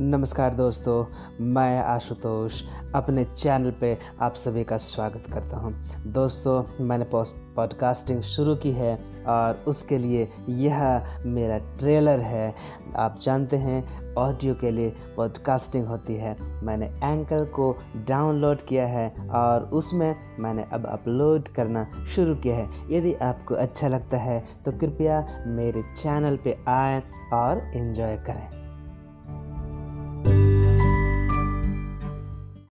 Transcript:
नमस्कार दोस्तों, मैं आशुतोष, अपने चैनल पे आप सभी का स्वागत करता हूँ। दोस्तों, मैंने पॉडकास्टिंग शुरू की है और उसके लिए यह मेरा ट्रेलर है। आप जानते हैं ऑडियो के लिए पॉडकास्टिंग होती है। मैंने एंकर को डाउनलोड किया है और उसमें मैंने अब अपलोड करना शुरू किया है। यदि आपको अच्छा लगता है तो कृपया मेरे चैनल पे आएँ और इन्जॉय करें।